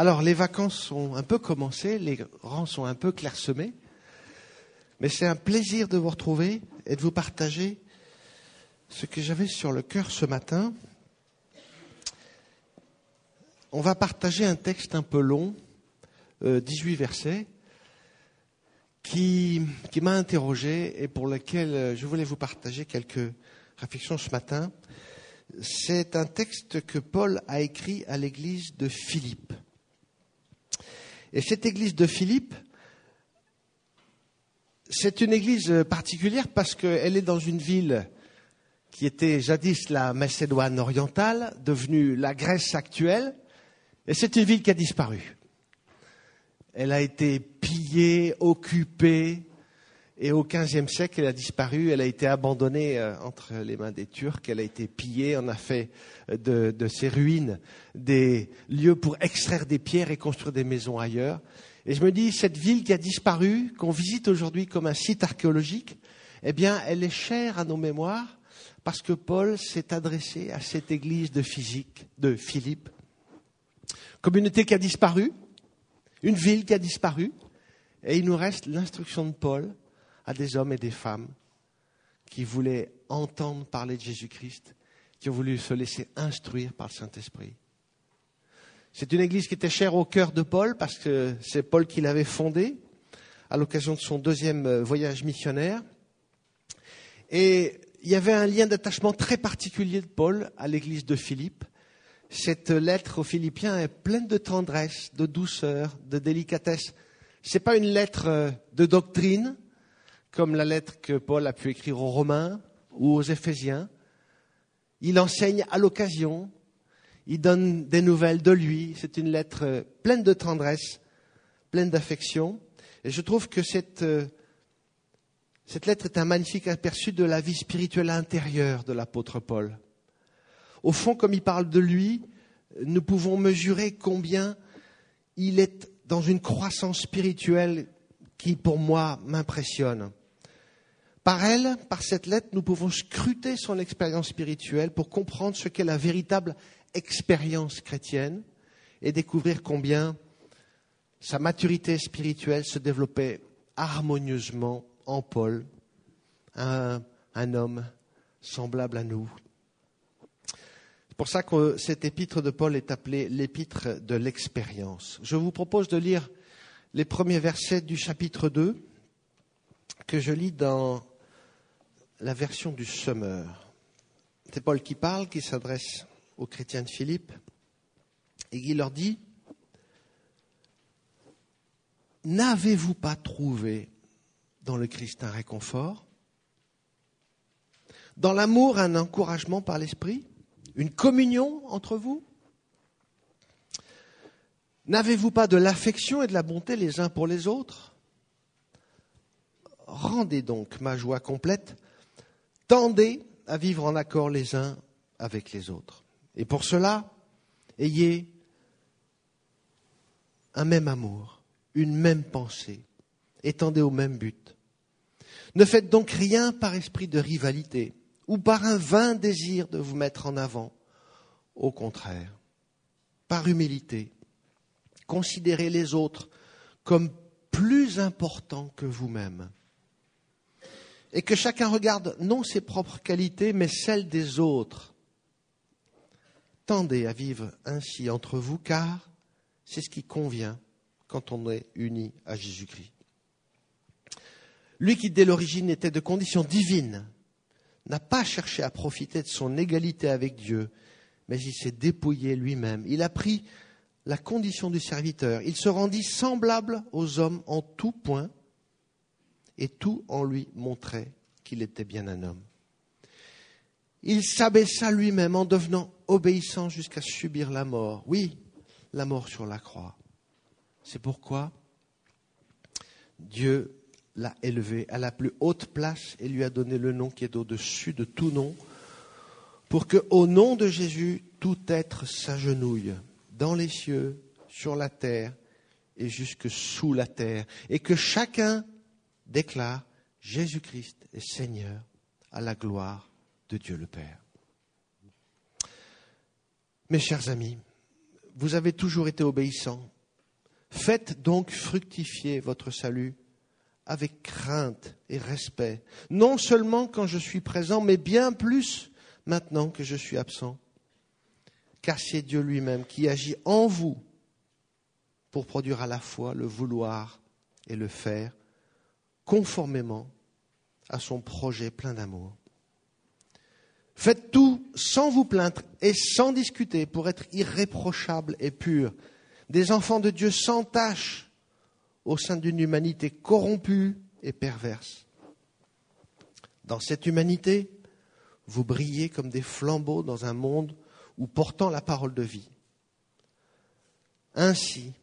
Alors, les vacances sont un peu commencées, les rangs sont un peu clairsemés, mais c'est un plaisir de vous retrouver et de vous partager ce que j'avais sur le cœur ce matin. On va partager un texte un peu long, 18 euh, versets, qui, qui m'a interrogé et pour lequel euh, je voulais vous partager quelques réflexions ce matin. C'est un texte que Paul a écrit à l'église de Philippe. Et cette église de Philippe, c'est une église particulière parce qu'elle est dans une ville qui était jadis la Macédoine orientale, devenue la Grèce actuelle, et c'est une ville qui a disparu. Elle a été pillée, occupée, et au XVe siècle, elle a disparu, elle a été abandonnée euh, entre les mains des Turcs, elle a été pillée, on a fait de, de ces ruines des lieux pour extraire des pierres et construire des maisons ailleurs. Et je me dis, cette ville qui a disparu, qu'on visite aujourd'hui comme un site archéologique, eh bien, elle est chère à nos mémoires parce que Paul s'est adressé à cette église de physique, de Philippe. Communauté qui a disparu, une ville qui a disparu, et il nous reste l'instruction de Paul à des hommes et des femmes qui voulaient entendre parler de Jésus-Christ, qui ont voulu se laisser instruire par le Saint-Esprit. C'est une église qui était chère au cœur de Paul parce que c'est Paul qui l'avait fondée à l'occasion de son deuxième euh, voyage missionnaire. Et il y avait un lien d'attachement très particulier de Paul à l'église de Philippe. Cette lettre aux Philippiens est pleine de tendresse, de douceur, de délicatesse. Ce n'est pas une lettre euh, de doctrine, comme la lettre que Paul a pu écrire aux Romains ou aux Éphésiens. Il enseigne à l'occasion, il donne des nouvelles de lui. C'est une lettre pleine de tendresse, pleine d'affection. Et je trouve que cette, euh, cette lettre est un magnifique aperçu de la vie spirituelle intérieure de l'apôtre Paul. Au fond, comme il parle de lui, nous pouvons mesurer combien il est dans une croissance spirituelle qui, pour moi, m'impressionne. Par elle, par cette lettre, nous pouvons scruter son expérience spirituelle pour comprendre ce qu'est la véritable expérience chrétienne et découvrir combien sa maturité spirituelle se développait harmonieusement en Paul, un, homme semblable à nous. C'est pour ça que cet épître de Paul est appelé l'épître de l'expérience. Je vous propose de lire les premiers versets du chapitre 2 que je lis dans la version du semeur. C'est Paul qui parle, qui s'adresse aux chrétiens de Philippe, et qui leur dit, N'avez-vous pas trouvé dans le Christ un réconfort? Dans l'amour, un encouragement par l'Esprit? Une communion entre vous? N'avez-vous pas de l'affection et de la bonté les uns pour les autres? Rendez donc ma joie complète Tendez à vivre en accord les uns avec les autres. Et pour cela, ayez un même amour, une même pensée, étendez au même but. Ne faites donc rien par esprit de rivalité ou par un vain désir de vous mettre en avant. Au contraire, par humilité, considérez les autres comme plus importants que vous-même et que chacun regarde non ses propres qualités, mais celles des autres. Tendez à vivre ainsi entre vous, car c'est ce qui convient quand on est uni à Jésus-Christ. Lui qui dès l'origine était de condition divine, n'a pas cherché à profiter de son égalité avec Dieu, mais il s'est dépouillé lui-même. Il a pris la condition du serviteur. Il se rendit semblable aux hommes en tout point et tout en lui montrait qu'il était bien un homme. Il s'abaissa lui-même en devenant obéissant jusqu'à subir la mort. Oui, la mort sur la croix. C'est pourquoi Dieu l'a élevé à la plus haute place et lui a donné le nom qui est au-dessus de tout nom, pour que, au nom de Jésus, tout être s'agenouille dans les cieux, sur la terre et jusque sous la terre, et que chacun déclare Jésus-Christ est Seigneur à la gloire de Dieu le Père. Mes chers amis, vous avez toujours été obéissants. Faites donc fructifier votre salut avec crainte et respect, non seulement quand je suis présent, mais bien plus maintenant que je suis absent. Car c'est Dieu lui-même qui agit en vous pour produire à la fois le vouloir et le faire, conformément à son projet plein d'amour. Faites tout sans vous plaindre et sans discuter pour être irréprochable et pur, des enfants de Dieu sans tache au sein d'une humanité corrompue et perverse. Dans cette humanité, vous brillez comme des flambeaux dans un monde où portant la parole de vie. Ainsi,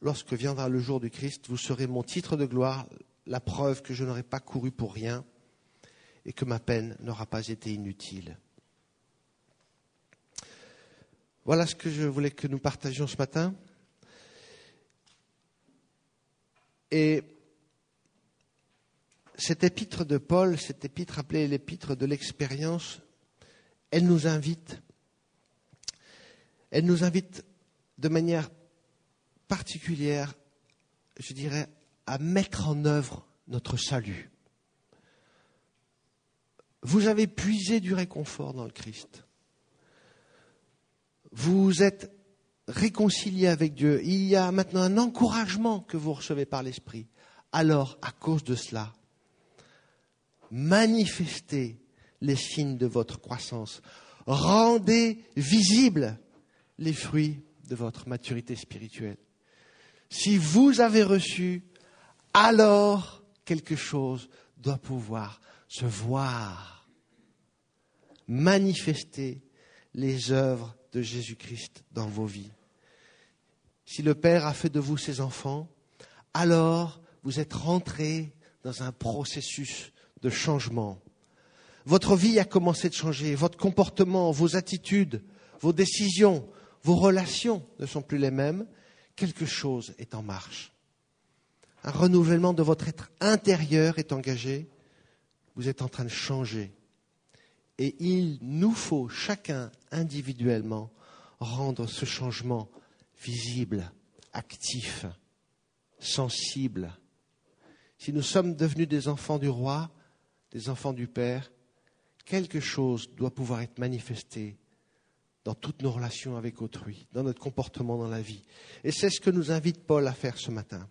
lorsque viendra le jour du Christ, vous serez mon titre de gloire, la preuve que je n'aurai pas couru pour rien et que ma peine n'aura pas été inutile. Voilà ce que je voulais que nous partagions ce matin. Et cette épître de Paul, cette épître appelée l'épître de l'expérience, elle nous invite, elle nous invite de manière particulière, je dirais, à mettre en œuvre notre salut. Vous avez puisé du réconfort dans le Christ. Vous êtes réconcilié avec Dieu. Il y a maintenant un encouragement que vous recevez par l'Esprit. Alors, à cause de cela, manifestez les signes de votre croissance. Rendez visibles les fruits de votre maturité spirituelle. Si vous avez reçu, alors quelque chose doit pouvoir se voir manifester les œuvres de Jésus-Christ dans vos vies. Si le Père a fait de vous ses enfants, alors vous êtes rentrés dans un processus de changement. Votre vie a commencé de changer, votre comportement, vos attitudes, vos décisions, vos relations ne sont plus les mêmes. Quelque chose est en marche. Un renouvellement de votre être intérieur est engagé. Vous êtes en train de changer. Et il nous faut chacun individuellement rendre ce changement visible, actif, sensible. Si nous sommes devenus des enfants du roi, des enfants du Père, quelque chose doit pouvoir être manifesté dans toutes nos relations avec autrui, dans notre comportement dans la vie. Et c'est ce que nous invite Paul à faire ce matin.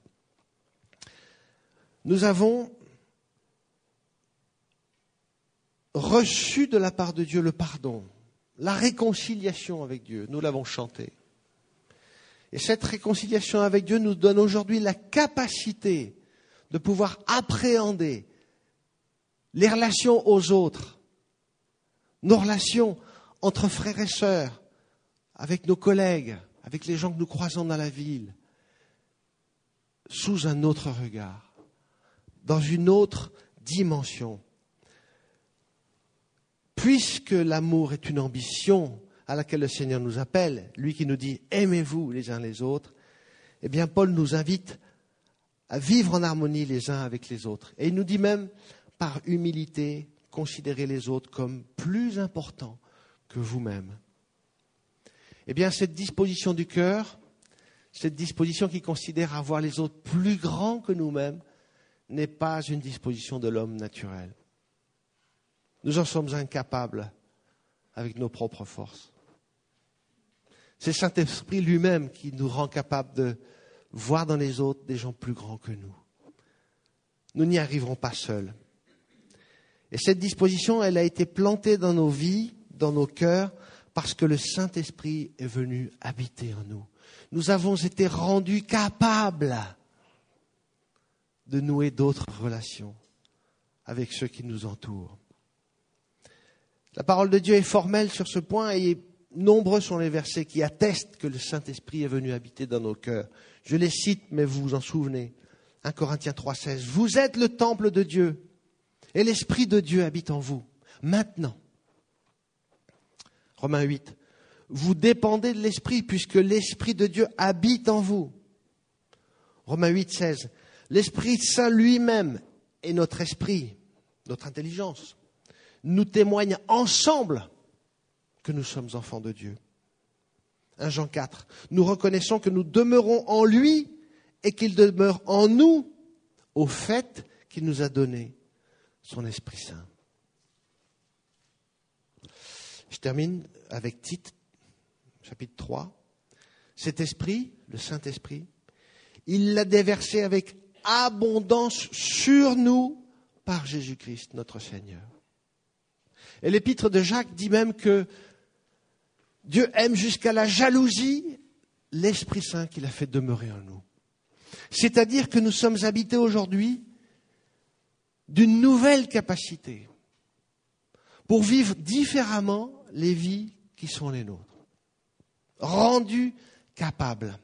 Nous avons reçu de la part de Dieu le pardon, la réconciliation avec Dieu. Nous l'avons chanté. Et cette réconciliation avec Dieu nous donne aujourd'hui la capacité de pouvoir appréhender les relations aux autres, nos relations entre frères et sœurs, avec nos collègues, avec les gens que nous croisons dans la ville, sous un autre regard, dans une autre dimension puisque l'amour est une ambition à laquelle le Seigneur nous appelle, lui qui nous dit aimez-vous les uns les autres, eh bien Paul nous invite à vivre en harmonie les uns avec les autres. Et il nous dit même, par humilité, considérez les autres comme plus importants que vous-même. Eh bien, cette disposition du cœur, cette disposition qui considère avoir les autres plus grands que nous-mêmes, n'est pas une disposition de l'homme naturel. Nous en sommes incapables avec nos propres forces. C'est Saint-Esprit lui-même qui nous rend capables de voir dans les autres des gens plus grands que nous. Nous n'y arriverons pas seuls. Et cette disposition, elle a été plantée dans nos vies, dans nos cœurs, parce que le Saint-Esprit est venu habiter en nous. Nous avons été rendus capables de nouer d'autres relations avec ceux qui nous entourent. La parole de Dieu est formelle sur ce point et nombreux sont les versets qui attestent que le Saint-Esprit est venu habiter dans nos cœurs. Je les cite, mais vous vous en souvenez. 1 Corinthiens 3,16. Vous êtes le temple de Dieu et l'Esprit de Dieu habite en vous. Maintenant. Romains 8. Vous dépendez de l'Esprit puisque l'Esprit de Dieu habite en vous. Romains 8, 16. L'Esprit Saint lui-même est notre esprit, notre intelligence nous témoignent ensemble que nous sommes enfants de Dieu. 1 Jean 4. Nous reconnaissons que nous demeurons en lui et qu'il demeure en nous au fait qu'il nous a donné son Esprit Saint. Je termine avec Tite, chapitre 3. Cet esprit, le Saint-Esprit, il l'a déversé avec abondance sur nous par Jésus-Christ, notre Seigneur. Et l'épître de Jacques dit même que Dieu aime jusqu'à la jalousie l'Esprit Saint qu'il a fait demeurer en nous. C'est-à-dire que nous sommes habités aujourd'hui d'une nouvelle capacité pour vivre différemment les vies qui sont les nôtres, rendus capables.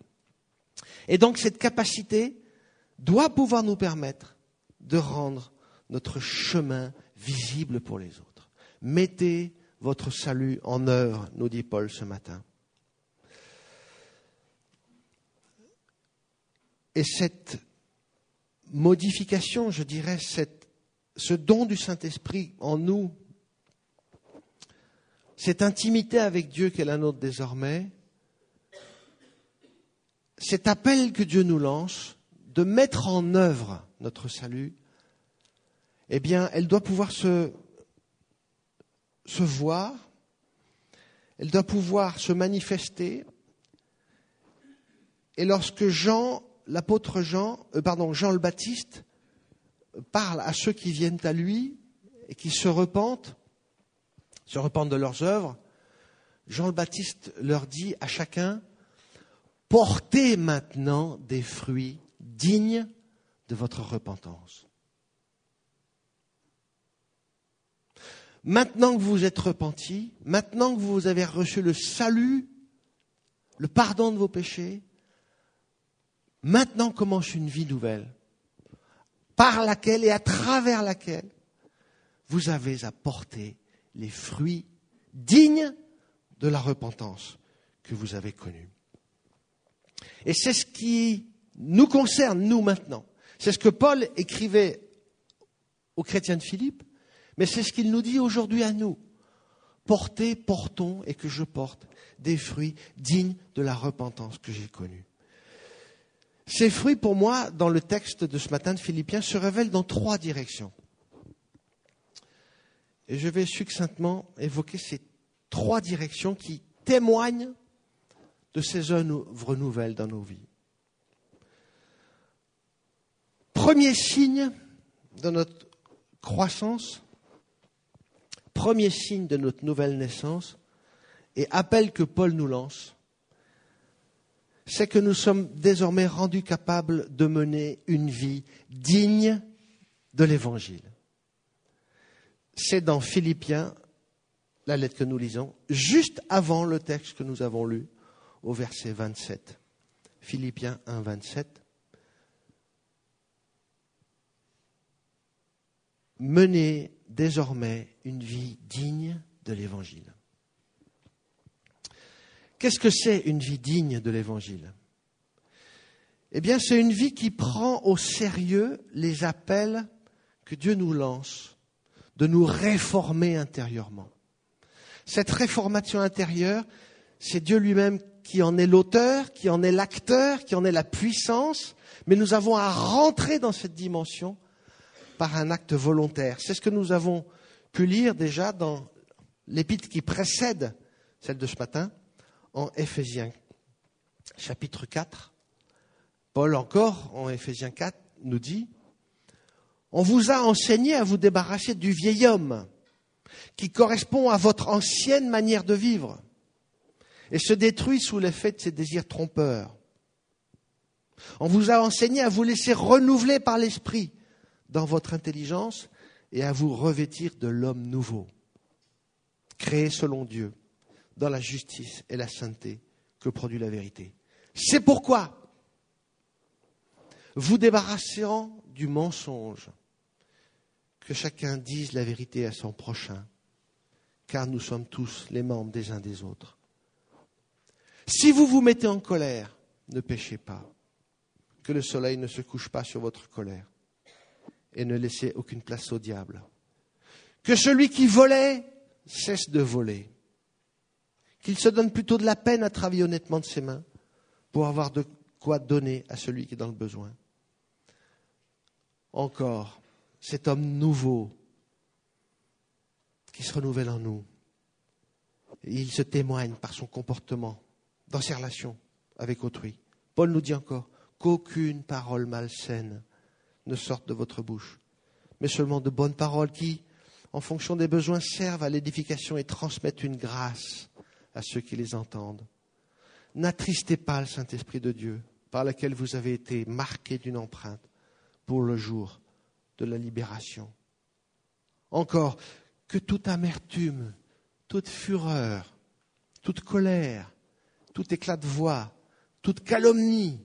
Et donc cette capacité doit pouvoir nous permettre de rendre notre chemin visible pour les autres. Mettez votre salut en œuvre, nous dit Paul ce matin. Et cette modification, je dirais, ce don du Saint-Esprit en nous, cette intimité avec Dieu qu'est la nôtre désormais, cet appel que Dieu nous lance de mettre en œuvre notre salut, eh bien, elle doit pouvoir se, voir, elle doit pouvoir se manifester. Et lorsque Jean, l'apôtre Jean, euh, pardon, Jean le Baptiste, parle à ceux qui viennent à lui et qui se repentent, se repentent de leurs œuvres, Jean le Baptiste leur dit à chacun, portez maintenant des fruits dignes de votre repentance. Maintenant que vous êtes repenti, maintenant que vous avez reçu le salut, le pardon de vos péchés, maintenant commence une vie nouvelle, par laquelle et à travers laquelle vous avez porter les fruits dignes de la repentance que vous avez connue. Et c'est ce qui nous concerne, nous maintenant. C'est ce que Paul écrivait aux chrétiens de Philippe, mais c'est ce qu'il nous dit aujourd'hui à nous. Portez, portons et que je porte des fruits dignes de la repentance que j'ai connue. Ces fruits, pour moi, dans le texte de ce matin de Philippiens, se révèlent dans trois directions. Et je vais succinctement évoquer ces trois directions qui témoignent de ces œuvres nouvelles dans nos vies. Premier signe de notre croissance, premier signe de notre nouvelle naissance, et appel que Paul nous lance, c'est que nous sommes désormais rendus capables de mener une vie digne de l'Évangile. C'est dans Philippiens, la lettre que nous lisons, juste avant le texte que nous avons lu, au verset 27. Philippiens 1, 27. Menez désormais une vie digne de l'Évangile. Qu'est-ce que c'est une vie digne de l'Évangile? Eh bien, c'est une vie qui prend au sérieux les appels que Dieu nous lance de nous réformer intérieurement. Cette réformation intérieure, c'est Dieu lui-même qui en est l'auteur, qui en est l'acteur, qui en est la puissance, mais nous avons à rentrer dans cette dimension par un acte volontaire. C'est ce que nous avons pu lire déjà dans l'épître qui précède celle de ce matin, en Éphésiens chapitre 4. Paul encore, en Éphésiens 4, nous dit, On vous a enseigné à vous débarrasser du vieil homme qui correspond à votre ancienne manière de vivre et se détruit sous l'effet de ses désirs trompeurs. On vous a enseigné à vous laisser renouveler par l'esprit dans votre intelligence et à vous revêtir de l'homme nouveau, créé selon Dieu, dans la justice et la sainteté que produit la vérité. C'est pourquoi vous débarrasserez du mensonge, que chacun dise la vérité à son prochain, car nous sommes tous les membres des uns des autres. Si vous vous mettez en colère, ne péchez pas, que le soleil ne se couche pas sur votre colère, et ne laissez aucune place au diable. Que celui qui volait cesse de voler, qu'il se donne plutôt de la peine à travailler honnêtement de ses mains pour avoir de quoi donner à celui qui est dans le besoin. Encore, cet homme nouveau qui se renouvelle en nous, il se témoigne par son comportement dans ses relations avec autrui. Paul nous dit encore qu'aucune parole malsaine ne sorte de votre bouche, mais seulement de bonnes paroles qui, en fonction des besoins, servent à l'édification et transmettent une grâce à ceux qui les entendent. N'attristez pas le Saint-Esprit de Dieu, par lequel vous avez été marqués d'une empreinte pour le jour de la libération. Encore, que toute amertume, toute fureur, toute colère, tout éclat de voix, toute calomnie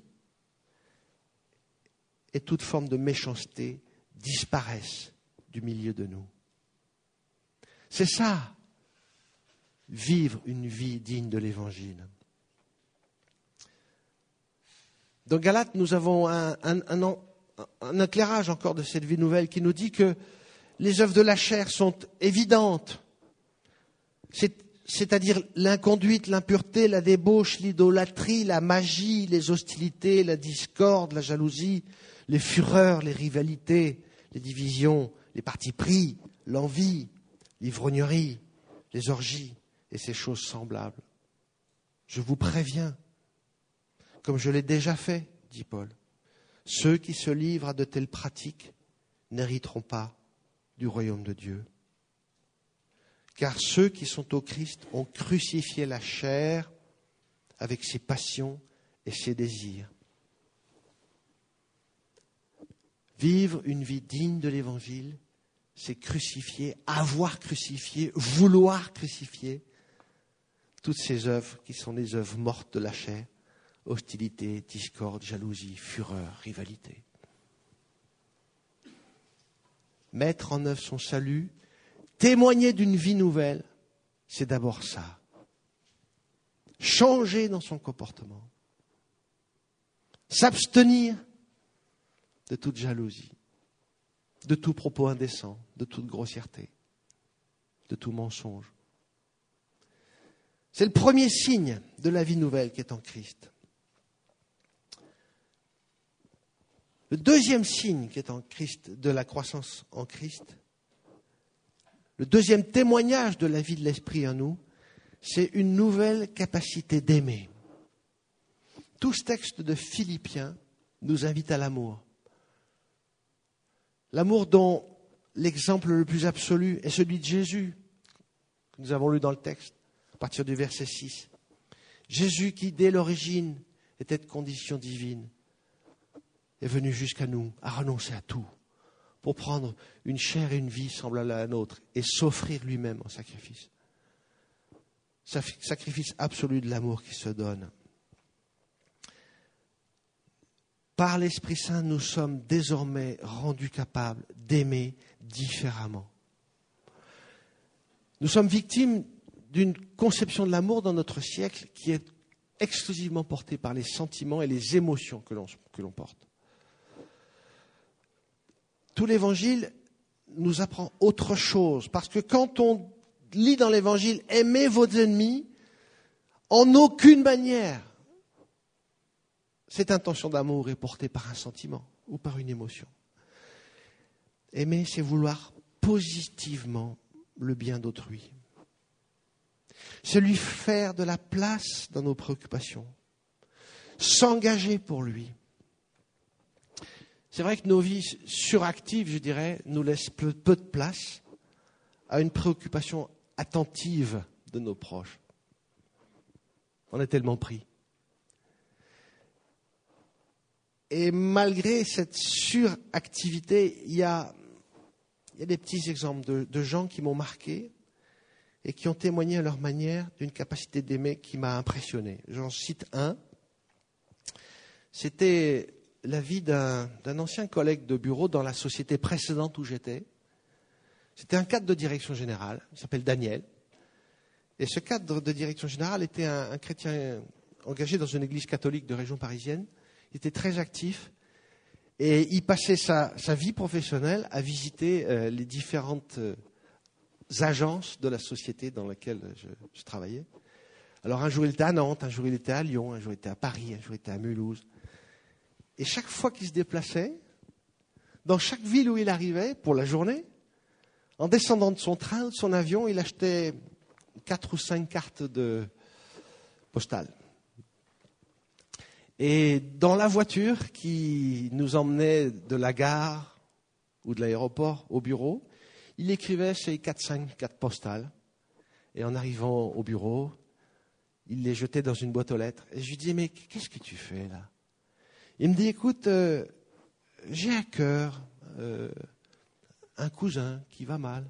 et toute forme de méchanceté disparaissent du milieu de nous. C'est ça, vivre une vie digne de l'Évangile. Dans Galate, nous avons un, un, éclairage encore de cette vie nouvelle qui nous dit que les œuvres de la chair sont évidentes, c'est-à-dire l'inconduite, l'impureté, la débauche, l'idolâtrie, la magie, les hostilités, la discorde, la jalousie, les fureurs, les rivalités, les divisions, les partis pris, l'envie, l'ivrognerie, les orgies et ces choses semblables. Je vous préviens, comme je l'ai déjà fait, dit Paul, ceux qui se livrent à de telles pratiques n'hériteront pas du royaume de Dieu. Car ceux qui sont au Christ ont crucifié la chair avec ses passions et ses désirs. Vivre une vie digne de l'Évangile, c'est crucifier, avoir crucifié, vouloir crucifier toutes ces œuvres qui sont des œuvres mortes de la chair, hostilité, discorde, jalousie, fureur, rivalité. Mettre en œuvre son salut, témoigner d'une vie nouvelle, c'est d'abord ça. Changer dans son comportement. S'abstenir de toute jalousie de tout propos indécent, de toute grossièreté, de tout mensonge. C'est le premier signe de la vie nouvelle qui est en Christ. Le deuxième signe qui est en Christ, de la croissance en Christ, le deuxième témoignage de la vie de l'Esprit en nous, c'est une nouvelle capacité d'aimer. Tout ce texte de Philippiens nous invite à l'amour. L'amour dont l'exemple le plus absolu est celui de Jésus, que nous avons lu dans le texte, à partir du verset 6. Jésus qui, dès l'origine, était de condition divine, est venu jusqu'à nous, a renoncé à tout, pour prendre une chair et une vie semblable à la nôtre et s'offrir lui-même en sacrifice. Sacrifice absolu de l'amour qui se donne. Par l'Esprit Saint, nous sommes désormais rendus capables d'aimer différemment. Nous sommes victimes d'une conception de l'amour dans notre siècle qui est exclusivement portée par les sentiments et les émotions que l'on porte. Tout l'évangile nous apprend autre chose, parce que quand on lit dans l'évangile aimez vos ennemis, en aucune manière cette intention d'amour est portée par un sentiment ou par une émotion. Aimer, c'est vouloir positivement le bien d'autrui. C'est lui faire de la place dans nos préoccupations. S'engager pour lui. C'est vrai que nos vies suractives, je dirais, nous laissent peu, de place à une préoccupation attentive de nos proches. On est tellement pris. Et malgré cette suractivité, il y a, des petits exemples de, gens qui m'ont marqué et qui ont témoigné à leur manière d'une capacité d'aimer qui m'a impressionné. J'en cite un. C'était la vie d'un ancien collègue de bureau dans la société précédente où j'étais. C'était un cadre de direction générale, il s'appelle Daniel. Et ce cadre de direction générale était un chrétien engagé dans une église catholique de région parisienne il était très actif et il passait sa, vie professionnelle à visiter euh, les différentes euh, agences de la société dans laquelle je, travaillais Alors un jour il était à Nantes, un jour il était à Lyon, un jour il était à Paris, un jour il était à Mulhouse. Et chaque fois qu'il se déplaçait, dans chaque ville où il arrivait pour la journée, en descendant de son train ou de son avion, il achetait quatre ou cinq cartes de postales. Et dans la voiture qui nous emmenait de la gare ou de l'aéroport au bureau, il écrivait quatre, cinq cartes postales. Et en arrivant au bureau, il les jetait dans une boîte aux lettres. Et je lui dis, mais qu'est-ce que tu fais là? Il me dit, écoute, euh, j'ai à cœur euh, un cousin qui va mal.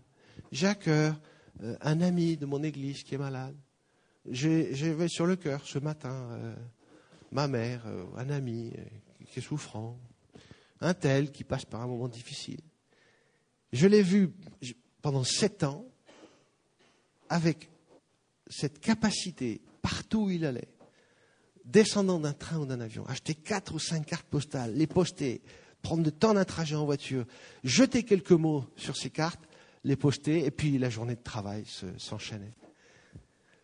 J'ai à cœur euh, un ami de mon église qui est malade. J'avais sur le cœur ce matin euh, ma mère, euh, un ami qui est souffrant, un tel qui passe par un moment difficile. Je l'ai vu pendant sept ans avec cette capacité, partout où il allait, descendant d'un train ou d'un avion, acheter quatre ou cinq cartes postales, les poster, prendre le temps d'un trajet en voiture, jeter quelques mots sur ces cartes, les poster, et puis la journée de travail s'enchaînait.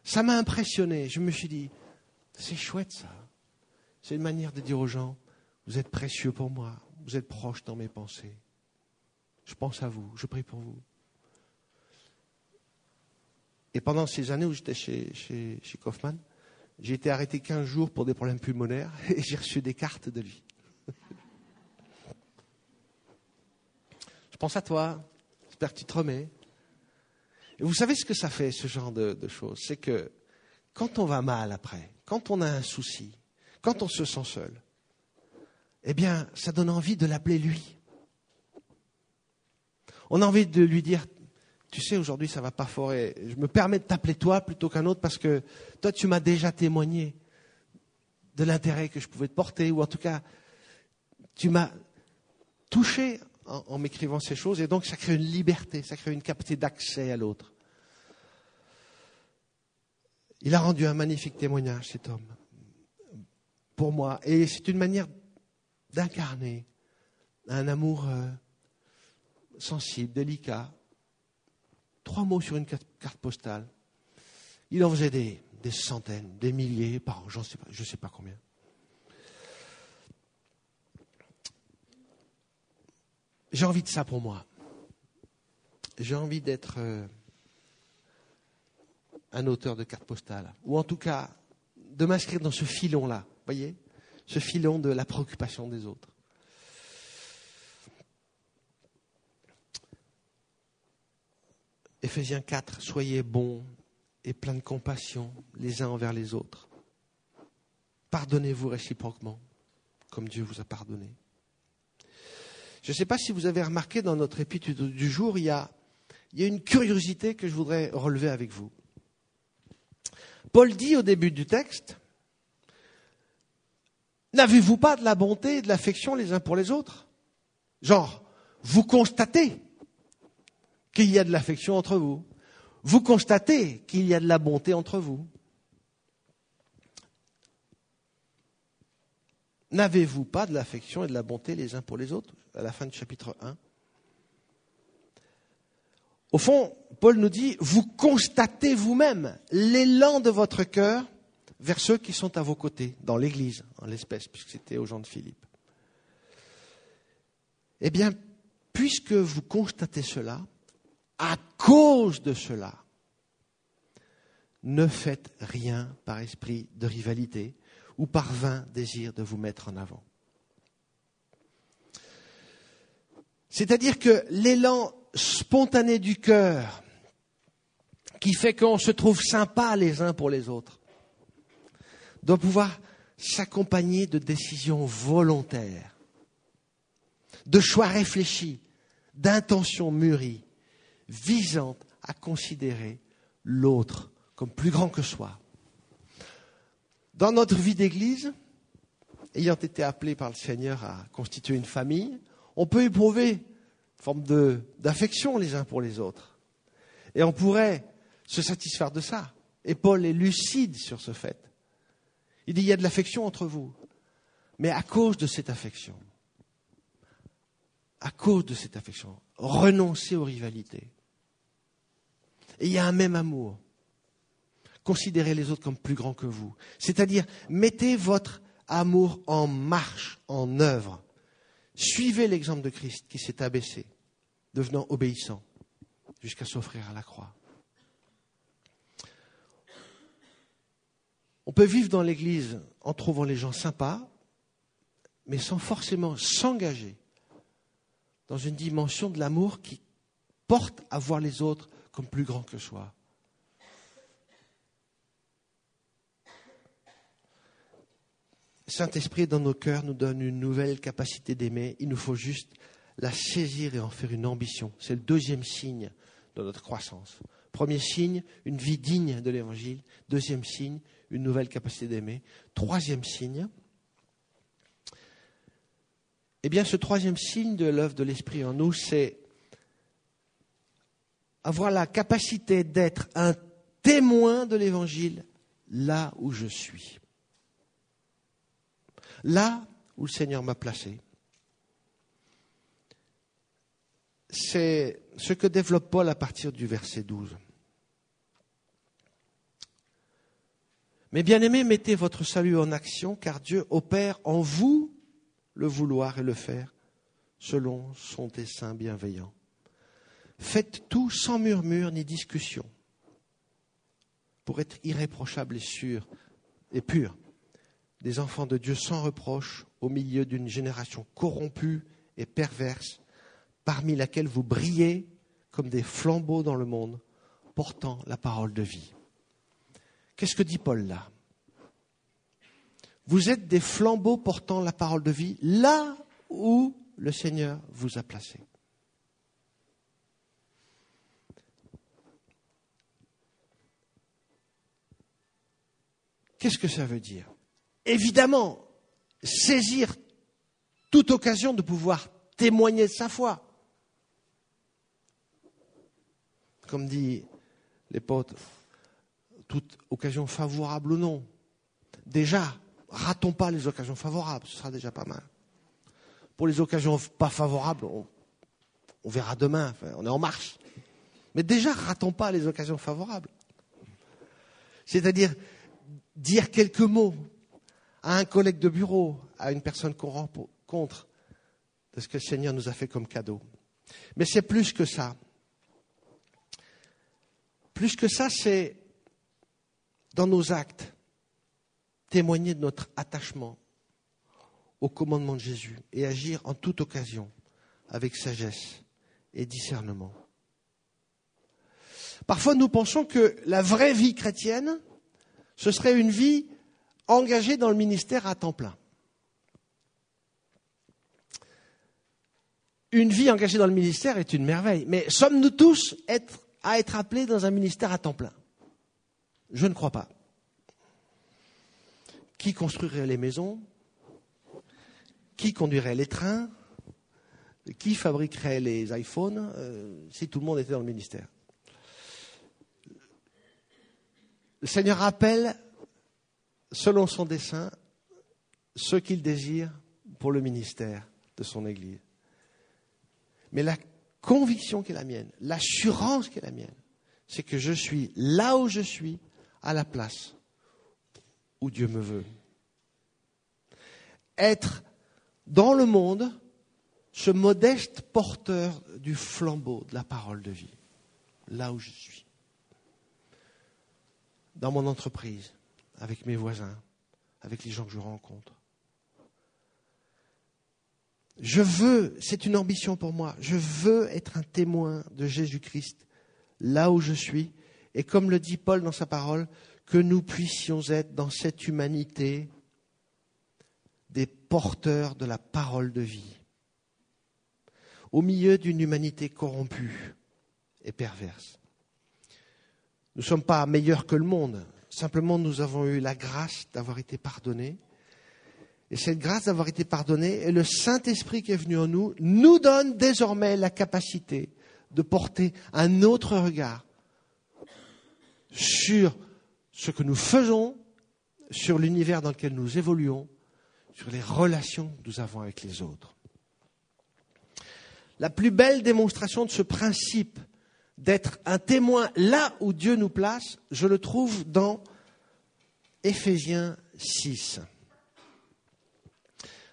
Ça m'a impressionné. Je me suis dit, c'est chouette ça. C'est une manière de dire aux gens, vous êtes précieux pour moi, vous êtes proche dans mes pensées. Je pense à vous, je prie pour vous. Et pendant ces années où j'étais chez, chez, chez Kaufmann, j'ai été arrêté 15 jours pour des problèmes pulmonaires et j'ai reçu des cartes de lui. pense à toi, j'espère que tu te remets. Et vous savez ce que ça fait, ce genre de, choses? C'est que quand on va mal après, quand on a un souci, quand on se sent seul, eh bien, ça donne envie de l'appeler lui. On a envie de lui dire, tu sais, aujourd'hui ça va pas fort et je me permets de t'appeler toi plutôt qu'un autre parce que toi tu m'as déjà témoigné de l'intérêt que je pouvais te porter ou en tout cas tu m'as touché en, m'écrivant ces choses, et donc ça crée une liberté, ça crée une capacité d'accès à l'autre. Il a rendu un magnifique témoignage, cet homme, pour moi, et c'est une manière d'incarner un amour euh, sensible, délicat. Trois mots sur une carte postale. Il en faisait des, centaines, des milliers par an, je ne sais pas combien. J'ai envie de ça pour moi. J'ai envie d'être euh, un auteur de cartes postales, ou en tout cas de m'inscrire dans ce filon-là, voyez, ce filon de la préoccupation des autres. Éphésiens 4, soyez bons et pleins de compassion les uns envers les autres. Pardonnez-vous réciproquement, comme Dieu vous a pardonné. Je ne sais pas si vous avez remarqué dans notre épître du jour, il y, a, il y a une curiosité que je voudrais relever avec vous. Paul dit au début du texte, N'avez-vous pas de la bonté et de l'affection les uns pour les autres? Genre, vous constatez qu'il y a de l'affection entre vous. Vous constatez qu'il y a de la bonté entre vous. N'avez-vous pas de l'affection et de la bonté les uns pour les autres? À la fin du chapitre 1 Au fond, Paul nous dit, vous constatez vous-même l'élan de votre cœur vers ceux qui sont à vos côtés, dans l'Église, en l'espèce, puisque c'était aux gens de Philippe. Eh bien, puisque vous constatez cela, à cause de cela, ne faites rien par esprit de rivalité, ou par vain désir de vous mettre en avant. C'est-à-dire que l'élan spontané du cœur, qui fait qu'on se trouve sympa les uns pour les autres, doit pouvoir s'accompagner de décisions volontaires, de choix réfléchis, d'intentions mûries, visant à considérer l'autre comme plus grand que soi, dans notre vie d'Église, ayant été appelé par le Seigneur à constituer une famille, on peut éprouver une forme d'affection les uns pour les autres. Et on pourrait se satisfaire de ça. Et Paul est lucide sur ce fait. Il dit, il y a de l'affection entre vous. Mais à cause de cette affection, à cause de cette affection, renoncez aux rivalités. Et il y a un même amour. Considérez les autres comme plus grands que vous. C'est-à-dire, mettez votre amour en marche, en œuvre. Suivez l'exemple de Christ qui s'est abaissé, devenant obéissant, jusqu'à s'offrir à la croix. On peut vivre dans l'Église en trouvant les gens sympas, mais sans forcément s'engager dans une dimension de l'amour qui porte à voir les autres comme plus grands que soi. Saint-Esprit dans nos cœurs nous donne une nouvelle capacité d'aimer. Il nous faut juste la saisir et en faire une ambition. C'est le deuxième signe de notre croissance. Premier signe, une vie digne de l'Évangile. Deuxième signe, une nouvelle capacité d'aimer. Troisième signe, eh bien, ce troisième signe de l'œuvre de l'Esprit en nous, c'est avoir la capacité d'être un témoin de l'Évangile là où je suis. Là où le Seigneur m'a placé. C'est ce que développe Paul à partir du verset 12. Mais bien aimés, mettez votre salut en action, car Dieu opère en vous le vouloir et le faire selon son dessein bienveillant. Faites tout sans murmure ni discussion pour être irréprochable et sûr et pur, des enfants de Dieu sans reproche au milieu d'une génération corrompue et perverse, parmi laquelle vous brillez comme des flambeaux dans le monde, portant la parole de vie. Qu'est-ce que dit Paul là? Vous êtes des flambeaux portant la parole de vie là où le Seigneur vous a placé. Qu'est-ce que ça veut dire? Évidemment, saisir toute occasion de pouvoir témoigner de sa foi. Comme dit l'épôtre, toute occasion favorable ou non. Déjà, ratons pas les occasions favorables, ce sera déjà pas mal. Pour les occasions pas favorables, on, verra demain, on est en marche. Mais déjà, ratons pas les occasions favorables. C'est-à-dire dire quelques mots à un collègue de bureau, à une personne qu'on rencontre, de ce que le Seigneur nous a fait comme cadeau. Mais c'est plus que ça. Plus que ça, c'est dans nos actes, témoigner de notre attachement au commandement de Jésus et agir en toute occasion avec sagesse et discernement. Parfois, nous pensons que la vraie vie chrétienne, ce serait une vie engagée dans le ministère à temps plein. Une vie engagée dans le ministère est une merveille, mais sommes-nous tous à être appelés dans un ministère à temps plein? Je ne crois pas. Qui construirait les maisons? Qui conduirait les trains? Qui fabriquerait les iPhones? Euh, si tout le monde était dans le ministère Le Seigneur appelle, selon son dessein, ce qu'il désire pour le ministère de son Église. Mais la conviction qui est la mienne, l'assurance qui est la mienne, c'est que je suis là où je suis à la place où Dieu me veut. Être dans le monde ce modeste porteur du flambeau de la parole de vie, là où je suis. Dans mon entreprise, avec mes voisins, avec les gens que je rencontre. Je veux, c'est une ambition pour moi, je veux être un témoin de Jésus-Christ là où je suis et comme le dit Paul dans sa parole, que nous puissions être dans cette humanité des porteurs de la parole de vie, au milieu d'une humanité corrompue et perverse. Nous ne sommes pas meilleurs que le monde, simplement nous avons eu la grâce d'avoir été pardonnés. Et cette grâce d'avoir été pardonnés et le Saint-Esprit qui est venu en nous nous donne désormais la capacité de porter un autre regard sur ce que nous faisons, sur l'univers dans lequel nous évoluons, sur les relations que nous avons avec les autres. La plus belle démonstration de ce principe d'être un témoin là où Dieu nous place, je le trouve dans Éphésiens 6.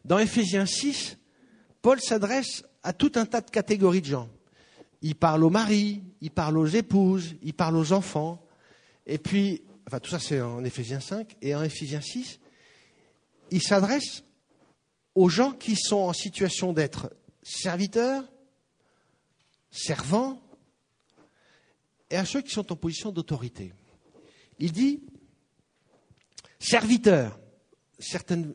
Dans Éphésiens 6, Paul s'adresse à tout un tas de catégories de gens. Il parle aux maris, il parle aux épouses, il parle aux enfants. Et puis, enfin tout ça c'est en Éphésiens 5, et en Éphésiens 6, il s'adresse aux gens qui sont en situation d'être serviteurs, servants, et à ceux qui sont en position d'autorité. Il dit serviteurs. Certaines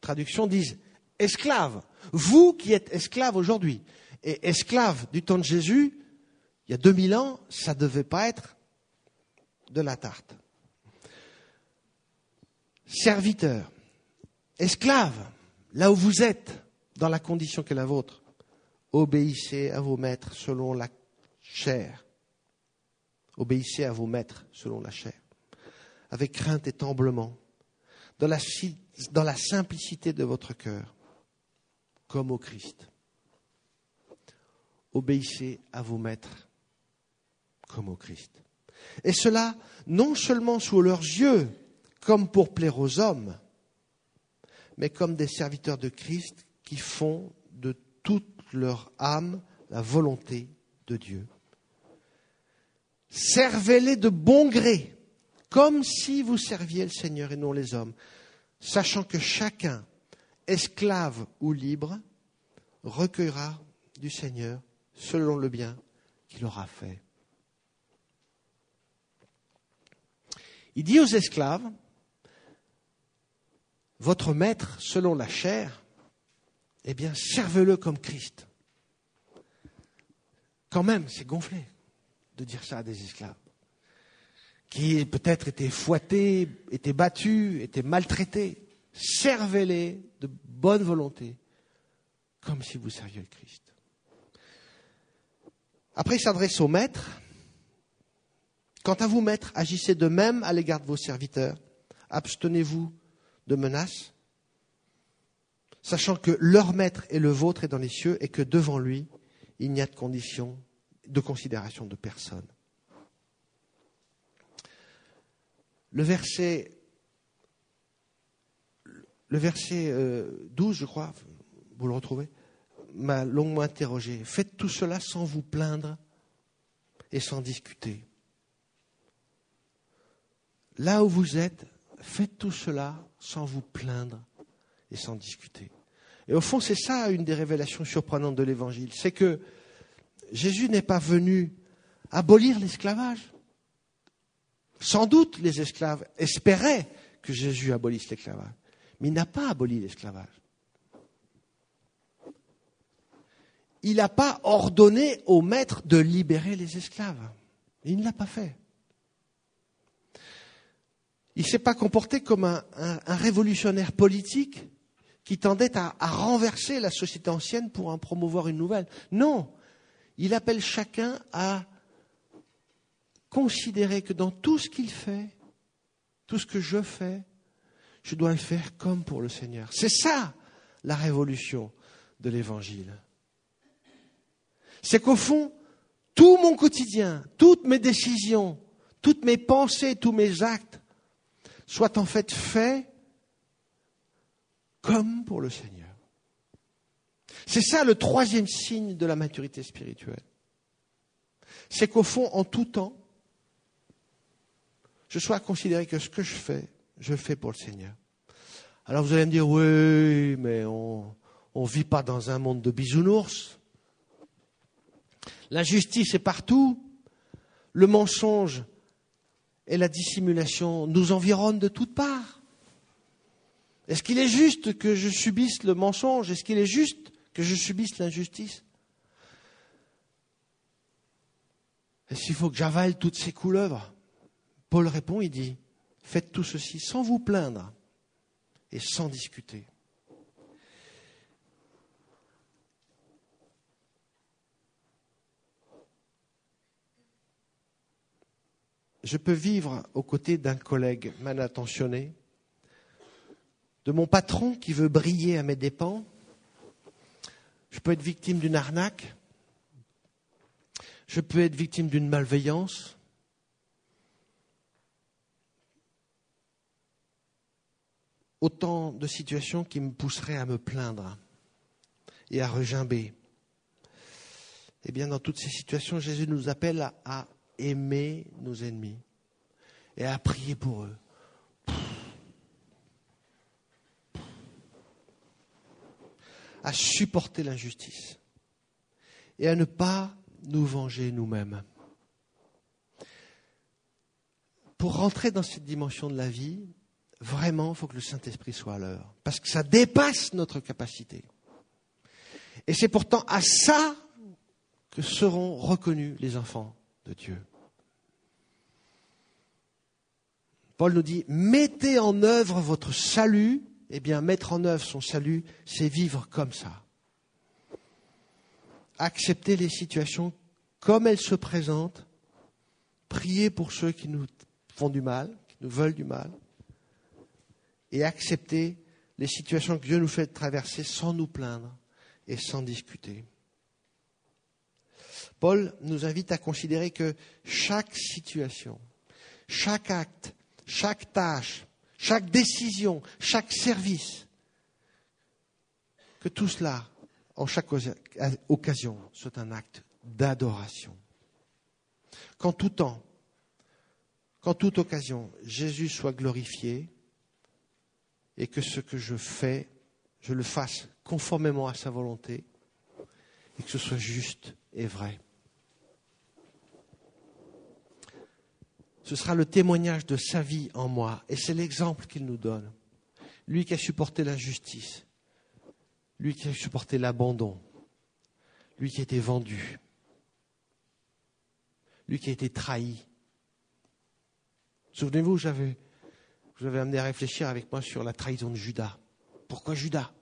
traductions disent esclaves. Vous qui êtes esclaves aujourd'hui, et esclaves du temps de Jésus, il y a 2000 ans, ça ne devait pas être de la tarte. Serviteurs, esclaves, là où vous êtes, dans la condition qui est la vôtre, obéissez à vos maîtres selon la chair. Obéissez à vos maîtres selon la chair, avec crainte et tremblement, dans la simplicité de votre cœur, comme au Christ. Obéissez à vos maîtres comme au Christ. Et cela non seulement sous leurs yeux, comme pour plaire aux hommes, mais comme des serviteurs de Christ qui font de toute leur âme la volonté de Dieu. Servez-les de bon gré, comme si vous serviez le Seigneur et non les hommes, sachant que chacun, esclave ou libre, recueillera du Seigneur selon le bien qu'il aura fait. Il dit aux esclaves, votre maître selon la chair, eh bien, servez-le comme Christ. Quand même, c'est gonflé de dire ça à des esclaves, qui peut-être étaient fouettés, étaient battus, étaient maltraités. Servez-les de bonne volonté, comme si vous serviez le Christ. Après, il s'adresse au maître. Quant à vous, maître, agissez de même à l'égard de vos serviteurs. Abstenez-vous de menaces, sachant que leur maître et le vôtre est dans les cieux et que devant lui, il n'y a de condition, de considération de personne. Le verset, le verset 12, euh, je crois, vous le retrouvez, m'a longuement interrogé. Faites tout cela sans vous plaindre et sans discuter. Là où vous êtes, faites tout cela sans vous plaindre et sans discuter. Et au fond, c'est ça une des révélations surprenantes de l'Évangile, c'est que Jésus n'est pas venu abolir l'esclavage. Sans doute les esclaves espéraient que Jésus abolisse l'esclavage, mais il n'a pas aboli l'esclavage. Il n'a pas ordonné au maître de libérer les esclaves. Il ne l'a pas fait. Il ne s'est pas comporté comme un, révolutionnaire politique qui tendait à, renverser la société ancienne pour en promouvoir une nouvelle. Non, il appelle chacun à considérer que dans tout ce qu'il fait, tout ce que je fais, je dois le faire comme pour le Seigneur. C'est ça la révolution de l'Évangile. C'est qu'au fond, tout mon quotidien, toutes mes décisions, toutes mes pensées, tous mes actes soient en fait faits comme pour le Seigneur. C'est ça le troisième signe de la maturité spirituelle. C'est qu'au fond, en tout temps, je sois considéré que ce que je fais, je fais pour le Seigneur. Alors vous allez me dire, oui, mais on ne vit pas dans un monde de bisounours. L'injustice est partout. Le mensonge et la dissimulation nous environnent de toutes parts. Est-ce qu'il est juste que je subisse le mensonge? Est-ce qu'il est juste que je subisse l'injustice? Est-ce qu'il faut que j'avale toutes ces couleuvres Paul répond, il dit, faites tout ceci sans vous plaindre et sans discuter. Je peux vivre aux côtés d'un collègue mal intentionné, de mon patron qui veut briller à mes dépens. Je peux être victime d'une arnaque. Je peux être victime d'une malveillance. Autant de situations qui me pousseraient à me plaindre et à regimber. Eh bien, dans toutes ces situations, Jésus nous appelle à, aimer nos ennemis et à prier pour eux. À supporter l'injustice et à ne pas nous venger nous-mêmes. Pour rentrer dans cette dimension de la vie, vraiment, il faut que le Saint-Esprit soit à l'heure, parce que ça dépasse notre capacité. Et c'est pourtant à ça que seront reconnus les enfants Paul nous dit, mettez en œuvre votre salut. Eh bien, mettre en œuvre son salut, c'est vivre comme ça. Accepter les situations comme elles se présentent, prier pour ceux qui nous font du mal, qui nous veulent du mal, et accepter les situations que Dieu nous fait traverser sans nous plaindre et sans discuter. Paul nous invite à considérer que chaque situation, chaque acte, chaque tâche, chaque décision, chaque service, que tout cela, en chaque occasion, soit un acte d'adoration. Qu'en tout temps, qu'en toute occasion, Jésus soit glorifié et que ce que je fais, je le fasse conformément à sa volonté et que ce soit juste et vrai. Ce sera le témoignage de sa vie en moi. Et c'est l'exemple qu'il nous donne. Lui qui a supporté l'injustice. Lui qui a supporté l'abandon. Lui qui a été vendu. Lui qui a été trahi. Souvenez-vous, j'avais, vous avez amené à réfléchir avec moi sur la trahison de Judas. Pourquoi Judas?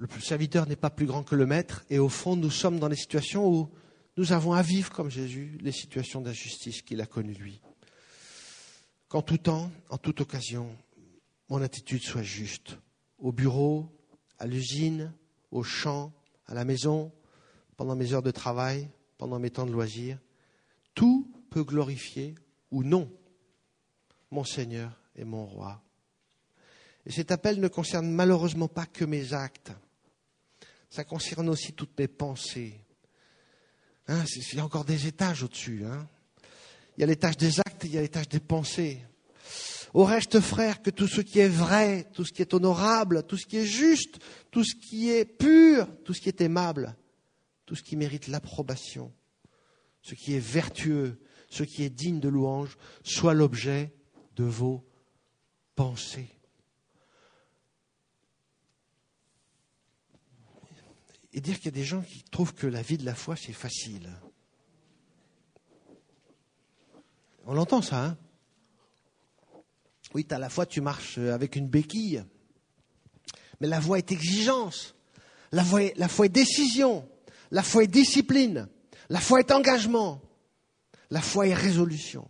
Le serviteur n'est pas plus grand que le maître, et au fond, nous sommes dans des situations où nous avons à vivre comme Jésus les situations d'injustice qu'il a connues lui. Qu'en tout temps, en toute occasion, mon attitude soit juste. Au bureau, à l'usine, au champ, à la maison, pendant mes heures de travail, pendant mes temps de loisirs, tout peut glorifier ou non mon Seigneur et mon Roi. Et cet appel ne concerne malheureusement pas que mes actes ça concerne aussi toutes mes pensées. Il y a encore des étages au-dessus. Hein. Il y a l'étage des actes, il y a l'étage des pensées. Au reste, frère, que tout ce qui est vrai, tout ce qui est honorable, tout ce qui est juste, tout ce qui est pur, tout ce qui est aimable, tout ce qui mérite l'approbation, ce qui est vertueux, ce qui est digne de louange, soit l'objet de vos pensées. Et dire qu'il y a des gens qui trouvent que la vie de la foi, c'est facile. On l'entend ça, hein? Oui, tu as la foi, tu marches avec une béquille. Mais la foi est exigence. La est, la foi est décision. La foi est discipline. La foi est engagement. La foi est résolution.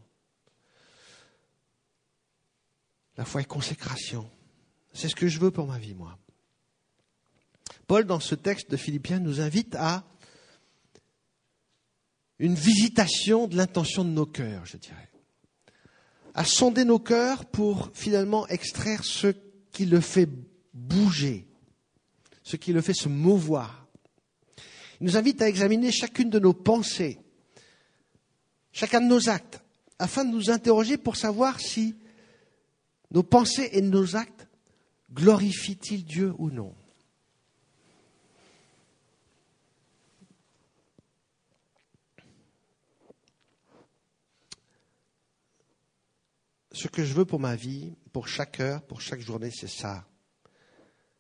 La foi est consécration. C'est ce que je veux pour ma vie, moi. Paul, dans ce texte de Philippiens, nous invite à une visitation de l'intention de nos cœurs, je dirais. À sonder nos cœurs pour finalement extraire ce qui le fait bouger, ce qui le fait se mouvoir. Il nous invite à examiner chacune de nos pensées, chacun de nos actes, afin de nous interroger pour savoir si nos pensées et nos actes glorifient-ils Dieu ou non. Ce que je veux pour ma vie, pour chaque heure, pour chaque journée, c'est ça.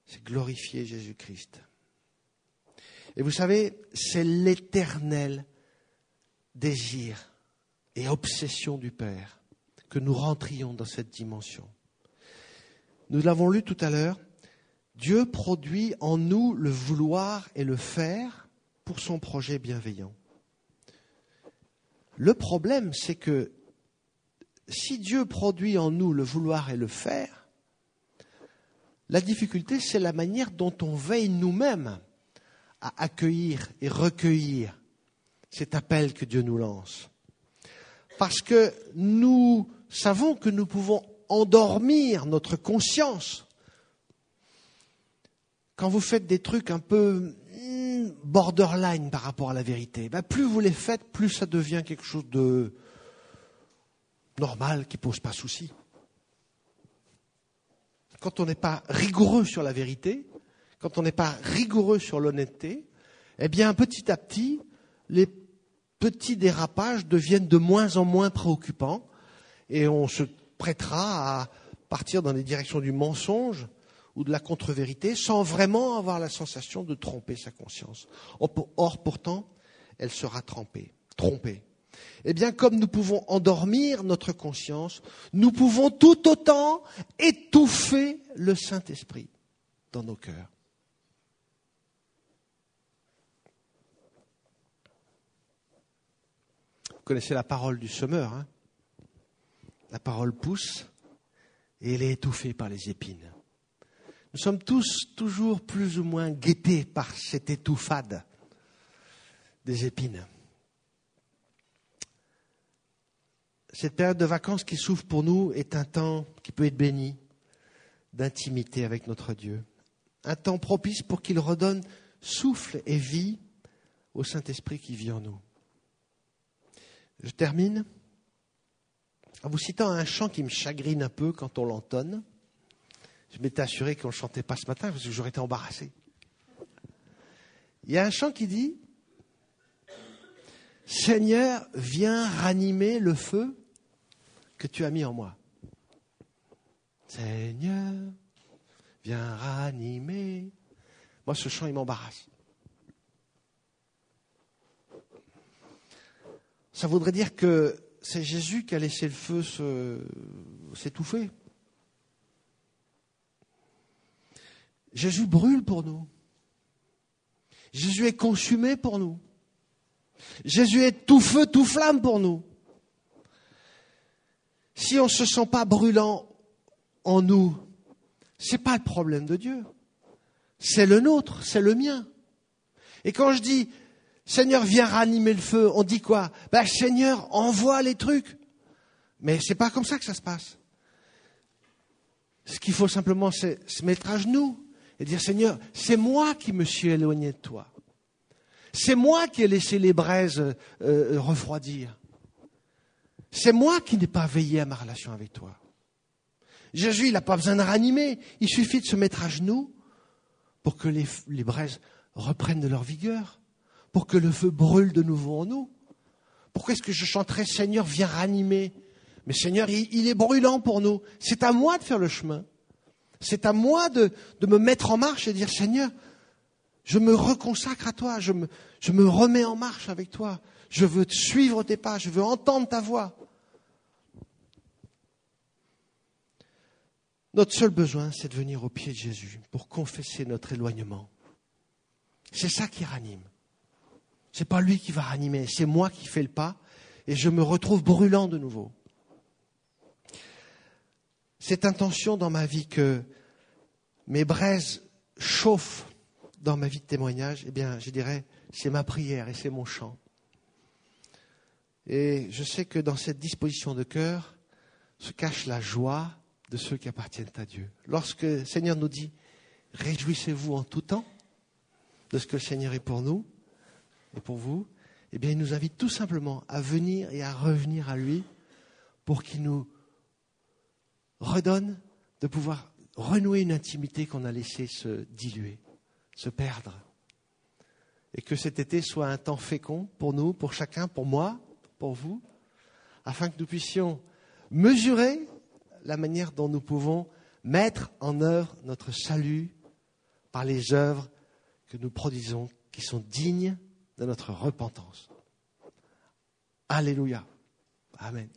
C'est glorifier Jésus-Christ. Et vous savez, c'est l'éternel désir et obsession du Père que nous rentrions dans cette dimension. Nous l'avons lu tout à l'heure, Dieu produit en nous le vouloir et le faire pour son projet bienveillant. Le problème, c'est que si Dieu produit en nous le vouloir et le faire, la difficulté, c'est la manière dont on veille nous-mêmes à accueillir et recueillir cet appel que Dieu nous lance. Parce que nous savons que nous pouvons endormir notre conscience. Quand vous faites des trucs un peu hmm, borderline par rapport à la vérité, ben plus vous les faites, plus ça devient quelque chose de normal qui ne pose pas souci. Quand on n'est pas rigoureux sur la vérité, quand on n'est pas rigoureux sur l'honnêteté, eh bien petit à petit, les petits dérapages deviennent de moins en moins préoccupants et on se prêtera à partir dans les directions du mensonge ou de la contre-vérité sans vraiment avoir la sensation de tromper sa conscience. Or, pourtant, elle sera trompée. Eh bien, comme nous pouvons endormir notre conscience, nous pouvons tout autant étouffer le Saint-Esprit dans nos cœurs. Vous connaissez la parole du semeur. Hein? La parole pousse et elle est étouffée par les épines. Nous sommes tous toujours plus ou moins guettés par cette étouffade des épines. Cette période de vacances qui s'ouvre pour nous est un temps qui peut être béni d'intimité avec notre Dieu. Un temps propice pour qu'il redonne souffle et vie au Saint-Esprit qui vit en nous. Je termine en vous citant un chant qui me chagrine un peu quand on l'entonne. Je m'étais assuré qu'on ne chantait pas ce matin parce que j'aurais été embarrassé. Il y a un chant qui dit Seigneur, viens ranimer le feu que tu as mis en moi. Seigneur, viens ranimer. Moi, ce chant, il m'embarrasse. Ça voudrait dire que c'est Jésus qui a laissé le feu s'étouffer. Jésus brûle pour nous. Jésus est consumé pour nous. Jésus est tout feu, tout flamme pour nous. Si on ne se sent pas brûlant en nous, ce n'est pas le problème de Dieu. C'est le nôtre, c'est le mien. Et quand je dis Seigneur, viens ranimer le feu. On dit quoi? Ben, Seigneur, envoie les trucs. Mais c'est pas comme ça que ça se passe. Ce qu'il faut simplement, c'est se mettre à genoux et dire Seigneur, c'est moi qui me suis éloigné de toi. C'est moi qui ai laissé les braises euh, refroidir. C'est moi qui n'ai pas veillé à ma relation avec toi. Jésus, il n'a pas besoin de ranimer. Il suffit de se mettre à genoux pour que les, les braises reprennent de leur vigueur pour que le feu brûle de nouveau en nous Pourquoi est-ce que je chanterais Seigneur, viens ranimer Mais Seigneur, il, est brûlant pour nous. C'est à moi de faire le chemin. C'est à moi de, me mettre en marche et dire Seigneur, je me reconsacre à toi, je me, remets en marche avec toi. Je veux suivre tes pas, je veux entendre ta voix. Notre seul besoin, c'est de venir au pied de Jésus pour confesser notre éloignement. C'est ça qui ranime. C'est pas lui qui va ranimer, c'est moi qui fais le pas et je me retrouve brûlant de nouveau. Cette intention dans ma vie que mes braises chauffent dans ma vie de témoignage, eh bien, je dirais, c'est ma prière et c'est mon chant. Et je sais que dans cette disposition de cœur se cache la joie de ceux qui appartiennent à Dieu. Lorsque le Seigneur nous dit, réjouissez-vous en tout temps de ce que le Seigneur est pour nous, et pour vous, eh bien, il nous invite tout simplement à venir et à revenir à lui pour qu'il nous redonne de pouvoir renouer une intimité qu'on a laissé se diluer, se perdre. Et que cet été soit un temps fécond pour nous, pour chacun, pour moi, pour vous, afin que nous puissions mesurer la manière dont nous pouvons mettre en œuvre notre salut par les œuvres que nous produisons, qui sont dignes de notre repentance. Alléluia. Amen.